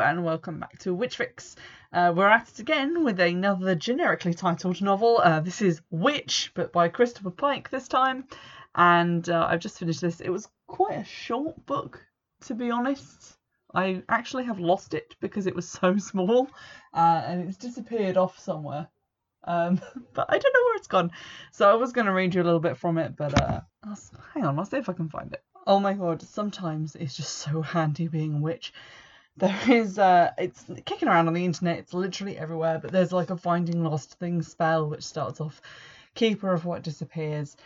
And welcome back to Witchfix. Uh, we're at it again with another generically titled novel. Uh, this is Witch, but by Christopher Pike this time. And uh, I've just finished this. It was quite a short book, to be honest. I actually have lost it because it was so small uh, and it's disappeared off somewhere. Um, but I don't know where it's gone. So I was going to read you a little bit from it, but uh, hang on, I'll see if I can find it. Oh my god, sometimes it's just so handy being a witch. There is, uh, it's kicking around on the internet, it's literally everywhere, but there's like a finding lost things spell which starts off Keeper of What Disappears.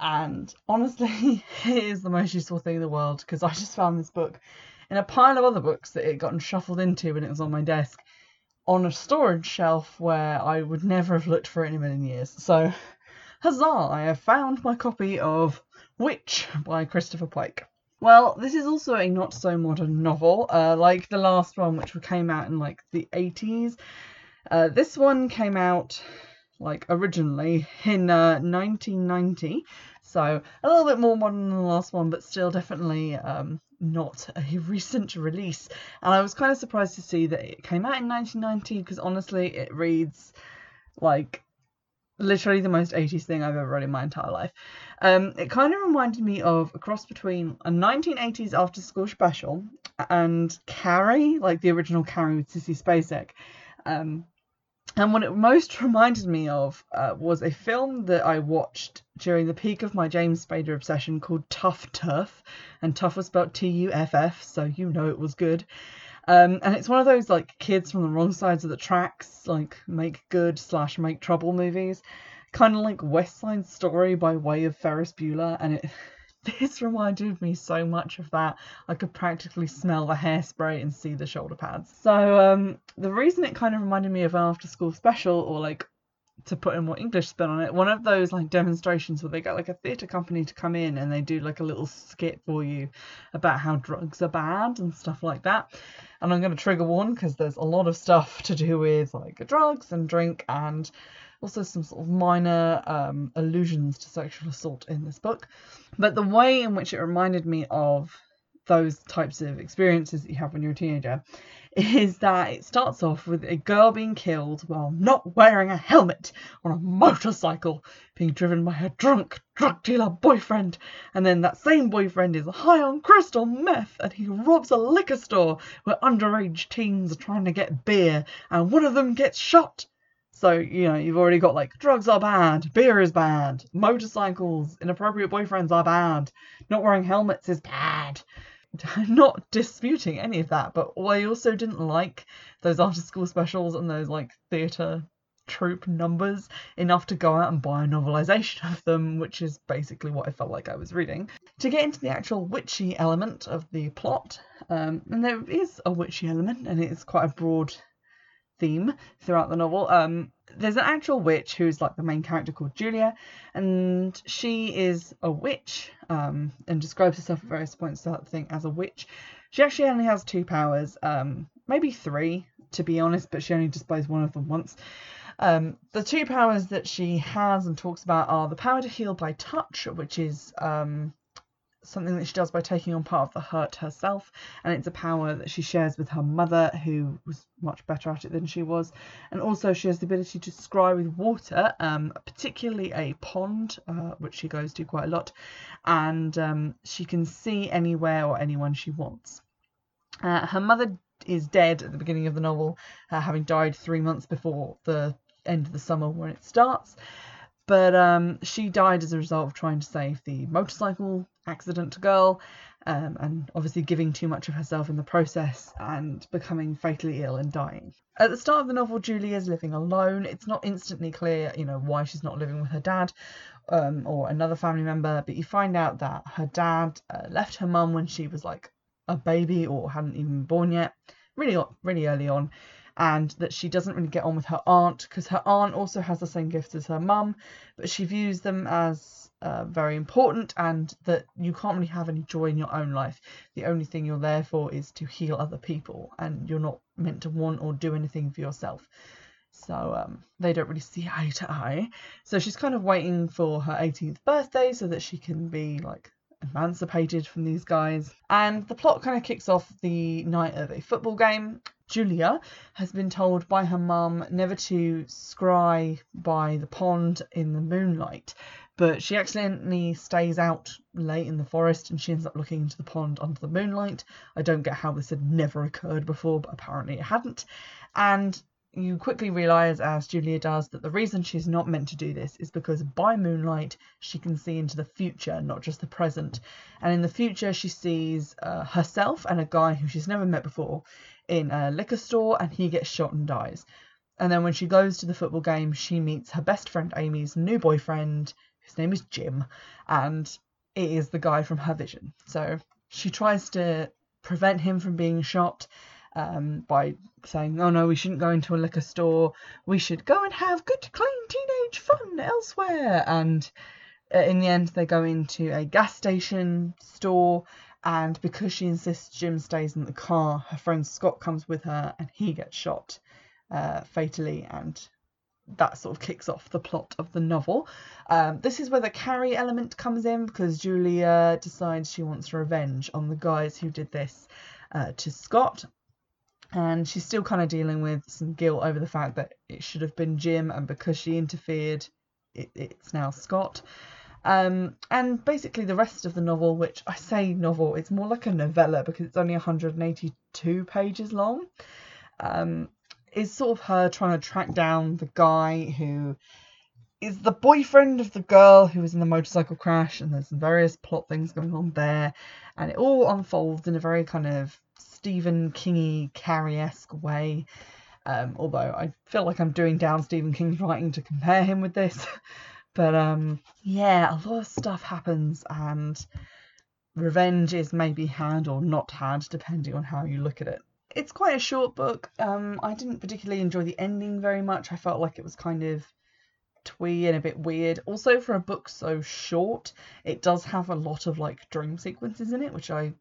And honestly, it is the most useful thing in the world because I just found this book in a pile of other books that it gotten shuffled into when it was on my desk on a storage shelf where I would never have looked for it in a million years. So, huzzah! I have found my copy of Witch by Christopher Pike. Well, this is also a not so modern novel, uh, like the last one, which came out in like the 80s. Uh, this one came out like originally in uh, 1990, so a little bit more modern than the last one, but still definitely um, not a recent release. And I was kind of surprised to see that it came out in 1990 because honestly, it reads like literally the most 80s thing I've ever read in my entire life. Um, it kind of reminded me of a cross between a 1980s after school special and Carrie, like the original Carrie with Sissy Spacek. Um, and what it most reminded me of uh, was a film that I watched during the peak of my James Spader obsession called Tough Turf. And Tough was spelled T U F F, so you know it was good. Um, and it's one of those like kids from the wrong sides of the tracks, like make good slash make trouble movies, kind of like West Side Story by way of Ferris Bueller. And it this reminded me so much of that. I could practically smell the hairspray and see the shoulder pads. So um, the reason it kind of reminded me of an after school special or like to put in more English spin on it, one of those like demonstrations where they get like a theatre company to come in and they do like a little skit for you about how drugs are bad and stuff like that. And I'm going to trigger warn because there's a lot of stuff to do with like drugs and drink and also some sort of minor um, allusions to sexual assault in this book. But the way in which it reminded me of those types of experiences that you have when you're a teenager is that it starts off with a girl being killed while not wearing a helmet on a motorcycle, being driven by her drunk drug dealer boyfriend. And then that same boyfriend is high on crystal meth and he robs a liquor store where underage teens are trying to get beer and one of them gets shot. So, you know, you've already got like drugs are bad, beer is bad, motorcycles, inappropriate boyfriends are bad, not wearing helmets is bad. Not disputing any of that, but I also didn't like those after school specials and those like theatre troupe numbers enough to go out and buy a novelization of them, which is basically what I felt like I was reading. To get into the actual witchy element of the plot, um, and there is a witchy element, and it is quite a broad theme throughout the novel. Um, there's an actual witch who's like the main character called Julia, and she is a witch um, and describes herself at various points throughout the thing as a witch. She actually only has two powers, um, maybe three to be honest, but she only displays one of them once. Um, the two powers that she has and talks about are the power to heal by touch, which is um, something that she does by taking on part of the hurt herself, and it's a power that she shares with her mother, who was much better at it than she was. And also, she has the ability to scry with water, um, particularly a pond, uh, which she goes to quite a lot, and um, she can see anywhere or anyone she wants. Uh, her mother is dead at the beginning of the novel, uh, having died three months before the end of the summer when it starts. But um, she died as a result of trying to save the motorcycle accident to girl, um, and obviously giving too much of herself in the process and becoming fatally ill and dying. At the start of the novel, Julie is living alone. It's not instantly clear, you know, why she's not living with her dad um, or another family member, but you find out that her dad uh, left her mum when she was like a baby or hadn't even been born yet, really, really early on and that she doesn't really get on with her aunt because her aunt also has the same gifts as her mum, but she views them as uh, very important and that you can't really have any joy in your own life. The only thing you're there for is to heal other people, and you're not meant to want or do anything for yourself. So um, they don't really see eye to eye. So she's kind of waiting for her 18th birthday so that she can be like emancipated from these guys. And the plot kind of kicks off the night of a football game. Julia has been told by her mum never to scry by the pond in the moonlight, but she accidentally stays out late in the forest and she ends up looking into the pond under the moonlight. I don't get how this had never occurred before, but apparently it hadn't. And you quickly realise, as Julia does, that the reason she's not meant to do this is because by moonlight she can see into the future, not just the present. And in the future, she sees uh, herself and a guy who she's never met before in a liquor store, and he gets shot and dies. And then when she goes to the football game, she meets her best friend Amy's new boyfriend, whose name is Jim, and it is the guy from her vision. So she tries to prevent him from being shot um, by saying, oh no, we shouldn't go into a liquor store. We should go and have good, clean teenage fun elsewhere. And uh, in the end, they go into a gas station store. And because she insists Jim stays in the car, her friend Scott comes with her and he gets shot uh, fatally. And that sort of kicks off the plot of the novel. Um, this is where the Carrie element comes in because Julia decides she wants revenge on the guys who did this uh, to Scott and she's still kind of dealing with some guilt over the fact that it should have been Jim, and because she interfered, it, it's now Scott. Um, and basically, the rest of the novel, which I say novel, it's more like a novella because it's only 182 pages long, um, is sort of her trying to track down the guy who is the boyfriend of the girl who was in the motorcycle crash, and there's various plot things going on there, and it all unfolds in a very kind of Stephen Kingy Carrie-esque way. Um, although I feel like I'm doing down Stephen King's writing to compare him with this. but um, yeah, a lot of stuff happens and revenge is maybe had or not had depending on how you look at it. It's quite a short book. Um, I didn't particularly enjoy the ending very much. I felt like it was kind of twee and a bit weird. Also, for a book so short, it does have a lot of like dream sequences in it, which I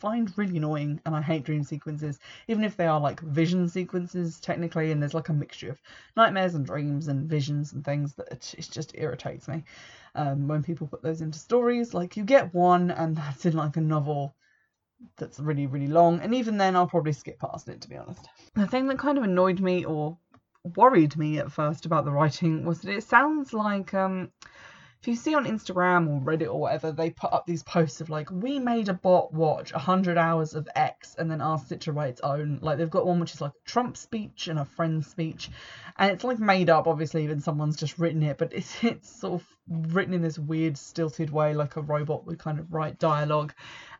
find really annoying and I hate dream sequences, even if they are like vision sequences technically, and there's like a mixture of nightmares and dreams and visions and things that it, it just irritates me um, when people put those into stories. Like you get one and that's in like a novel that's really, really long, and even then I'll probably skip past it to be honest. The thing that kind of annoyed me or worried me at first about the writing was that it sounds like um if you see on Instagram or Reddit or whatever, they put up these posts of like, we made a bot watch 100 hours of X and then asked it to write its own. Like, they've got one which is like a Trump speech and a friend's speech. And it's like made up, obviously, even someone's just written it, but it's, it's sort of written in this weird, stilted way, like a robot would kind of write dialogue.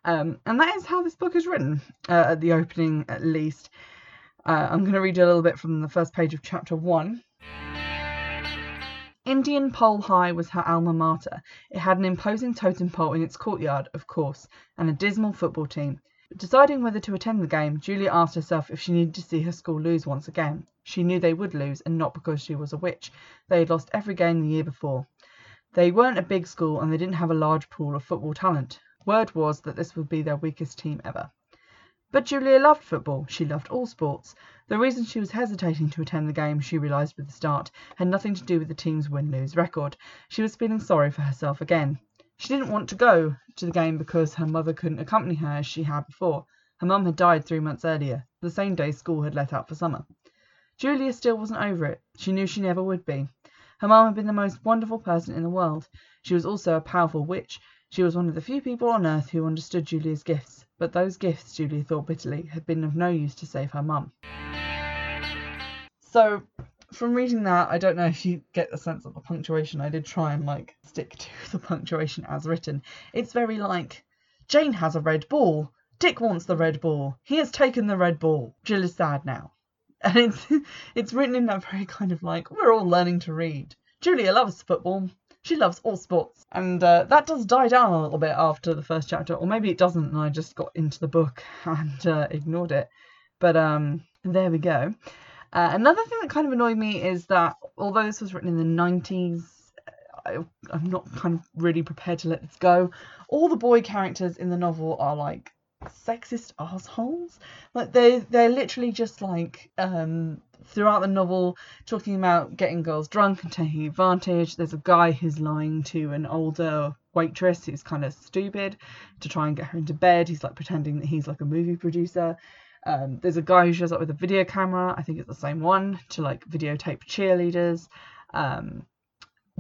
Um, and that is how this book is written, uh, at the opening at least. Uh, I'm going to read a little bit from the first page of chapter one. Indian Pole High was her alma mater. It had an imposing totem pole in its courtyard, of course, and a dismal football team. Deciding whether to attend the game, Julia asked herself if she needed to see her school lose once again. She knew they would lose, and not because she was a witch. They had lost every game the year before. They weren't a big school, and they didn't have a large pool of football talent. Word was that this would be their weakest team ever. But Julia loved football. She loved all sports. The reason she was hesitating to attend the game, she realised with the start, had nothing to do with the team's win-lose record. She was feeling sorry for herself again. She didn't want to go to the game because her mother couldn't accompany her as she had before. Her mum had died three months earlier, the same day school had let out for summer. Julia still wasn't over it. She knew she never would be. Her mum had been the most wonderful person in the world. She was also a powerful witch. She was one of the few people on earth who understood Julia's gifts but those gifts, Julia thought bitterly, had been of no use to save her mum. So, from reading that, I don't know if you get the sense of the punctuation. I did try and like stick to the punctuation as written. It's very like Jane has a red ball. Dick wants the red ball. He has taken the red ball. Jill is sad now. And it's it's written in that very kind of like we're all learning to read. Julia loves football. She loves all sports. And uh, that does die down a little bit after the first chapter, or maybe it doesn't, and I just got into the book and uh, ignored it. But um, there we go. Uh, another thing that kind of annoyed me is that although this was written in the 90s, I, am not kind of really prepared to let this go. All the boy characters in the novel are like sexist assholes. Like they they're literally just like um throughout the novel talking about getting girls drunk and taking advantage. There's a guy who's lying to an older waitress who's kind of stupid to try and get her into bed. He's like pretending that he's like a movie producer. Um, there's a guy who shows up with a video camera. I think it's the same one to like videotape cheerleaders. Um,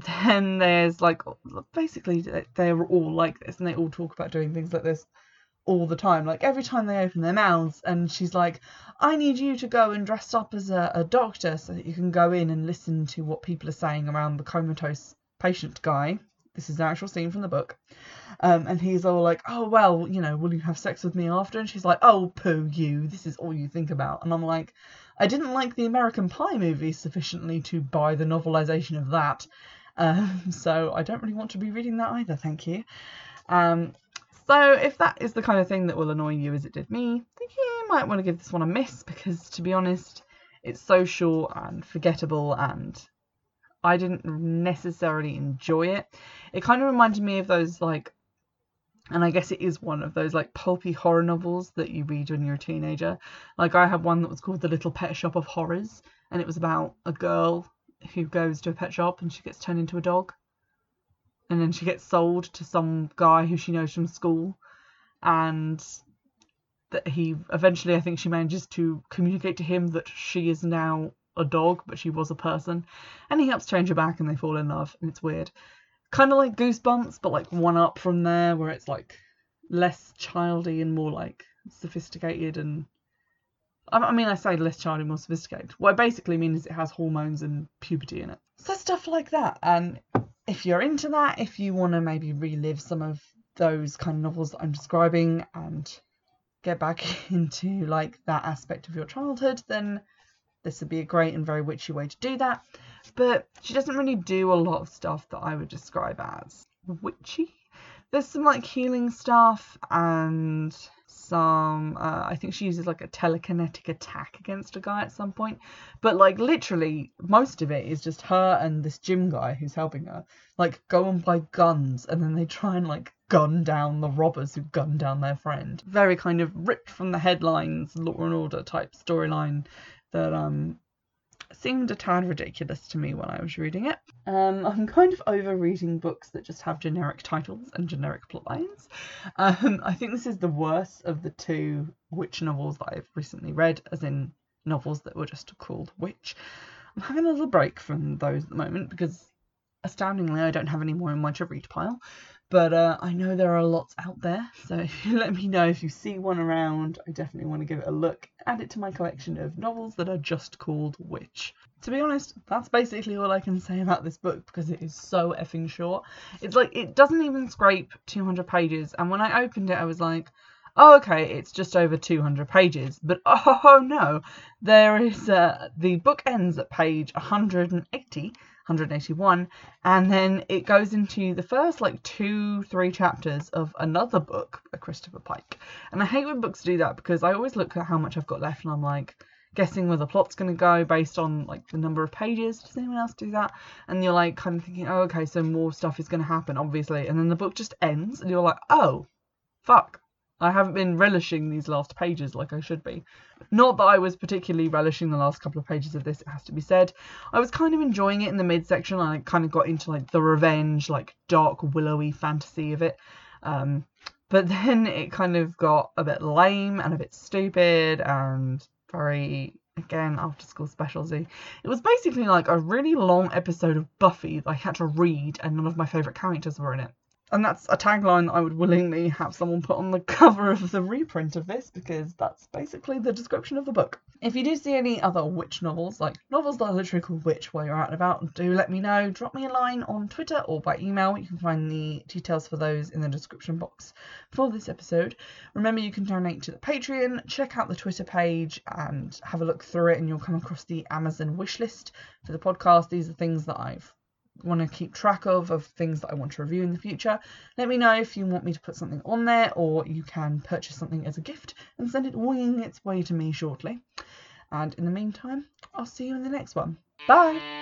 then there's like basically they're all like this and they all talk about doing things like this all the time. Like every time they open their mouths, and she's like, I need you to go and dress up as a, a doctor so that you can go in and listen to what people are saying around the comatose patient guy. This is an actual scene from the book. Um, and he's all like, Oh, well, you know, will you have sex with me after? And she's like, Oh, poo, you. This is all you think about. And I'm like, I didn't like the American Pie movie sufficiently to buy the novelization of that. Um, so I don't really want to be reading that either, thank you. Um, so if that is the kind of thing that will annoy you as it did me, then you might want to give this one a miss because to be honest, it's so short and forgettable and I didn't necessarily enjoy it. It kind of reminded me of those like and I guess it is one of those like pulpy horror novels that you read when you're a teenager. Like I had one that was called The Little Pet Shop of Horrors and it was about a girl who goes to a pet shop and she gets turned into a dog and then she gets sold to some guy who she knows from school and that he eventually I think she manages to communicate to him that she is now a dog but she was a person and he helps change her back and they fall in love and it's weird kind of like goosebumps but like one up from there where it's like less childy and more like sophisticated and I mean, I say less childy, more sophisticated. What I basically mean is it has hormones and puberty in it. So stuff like that. And if you're into that, if you want to maybe relive some of those kind of novels that I'm describing and get back into like that aspect of your childhood, then this would be a great and very witchy way to do that. But she doesn't really do a lot of stuff that I would describe as witchy. There's some like healing stuff and some uh, i think she uses like a telekinetic attack against a guy at some point. But like literally most of it is just her and this Jim guy who's helping her like go and buy guns and then they try and like gun down the robbers who gun down their friend. Very kind of ripped from the headlines law and order type storyline that um seemed a tad ridiculous to me when I was reading it. Um, I'm kind of over reading books that just have generic titles and generic plotlines. Um, I think this is the worst of the two witch novels that I've recently read, as in novels that were just called Witch. I'm having a little break from those at the moment because astoundingly I don't have any more in my read pile. But uh, I know there are lots out there, so if you let me know if you see one around, I definitely want to give it a look. Add it to my collection of novels that are just called Witch. To be honest, that's basically all I can say about this book because it is so effing short. It's like it doesn't even scrape 200 pages, and when I opened it, I was like, oh, okay, it's just over 200 pages. But oh no, there is uh, the book ends at page 180 181 and then it goes into the first like two three chapters of another book by christopher pike. And i hate when books do that because i always look at how much i've got left and i'm like guessing where the plot's going to go based on like the number of pages. Does anyone else do that? And you're like kind of thinking oh okay so more stuff is going to happen obviously. And then the book just ends and you're like oh fuck I haven't been relishing these last pages like I should be. Not that I was particularly relishing the last couple of pages of this, it has to be said. I was kind of enjoying it in the midsection. And I kind of got into like the revenge, like dark, willowy fantasy of it. Um, but then it kind of got a bit lame and a bit stupid and very again after school specialty. It was basically like a really long episode of Buffy that I had to read and none of my favourite characters were in it. And that's a tagline I would willingly have someone put on the cover of the reprint of this because that's basically the description of the book. If you do see any other witch novels, like novels that are literally called witch while you're out and about, do let me know. Drop me a line on Twitter or by email. You can find the details for those in the description box for this episode. Remember, you can donate to the Patreon, check out the Twitter page, and have a look through it, and you'll come across the Amazon wish list for the podcast. These are things that I've want to keep track of of things that I want to review in the future, let me know if you want me to put something on there or you can purchase something as a gift and send it winging its way to me shortly. And in the meantime, I'll see you in the next one. Bye!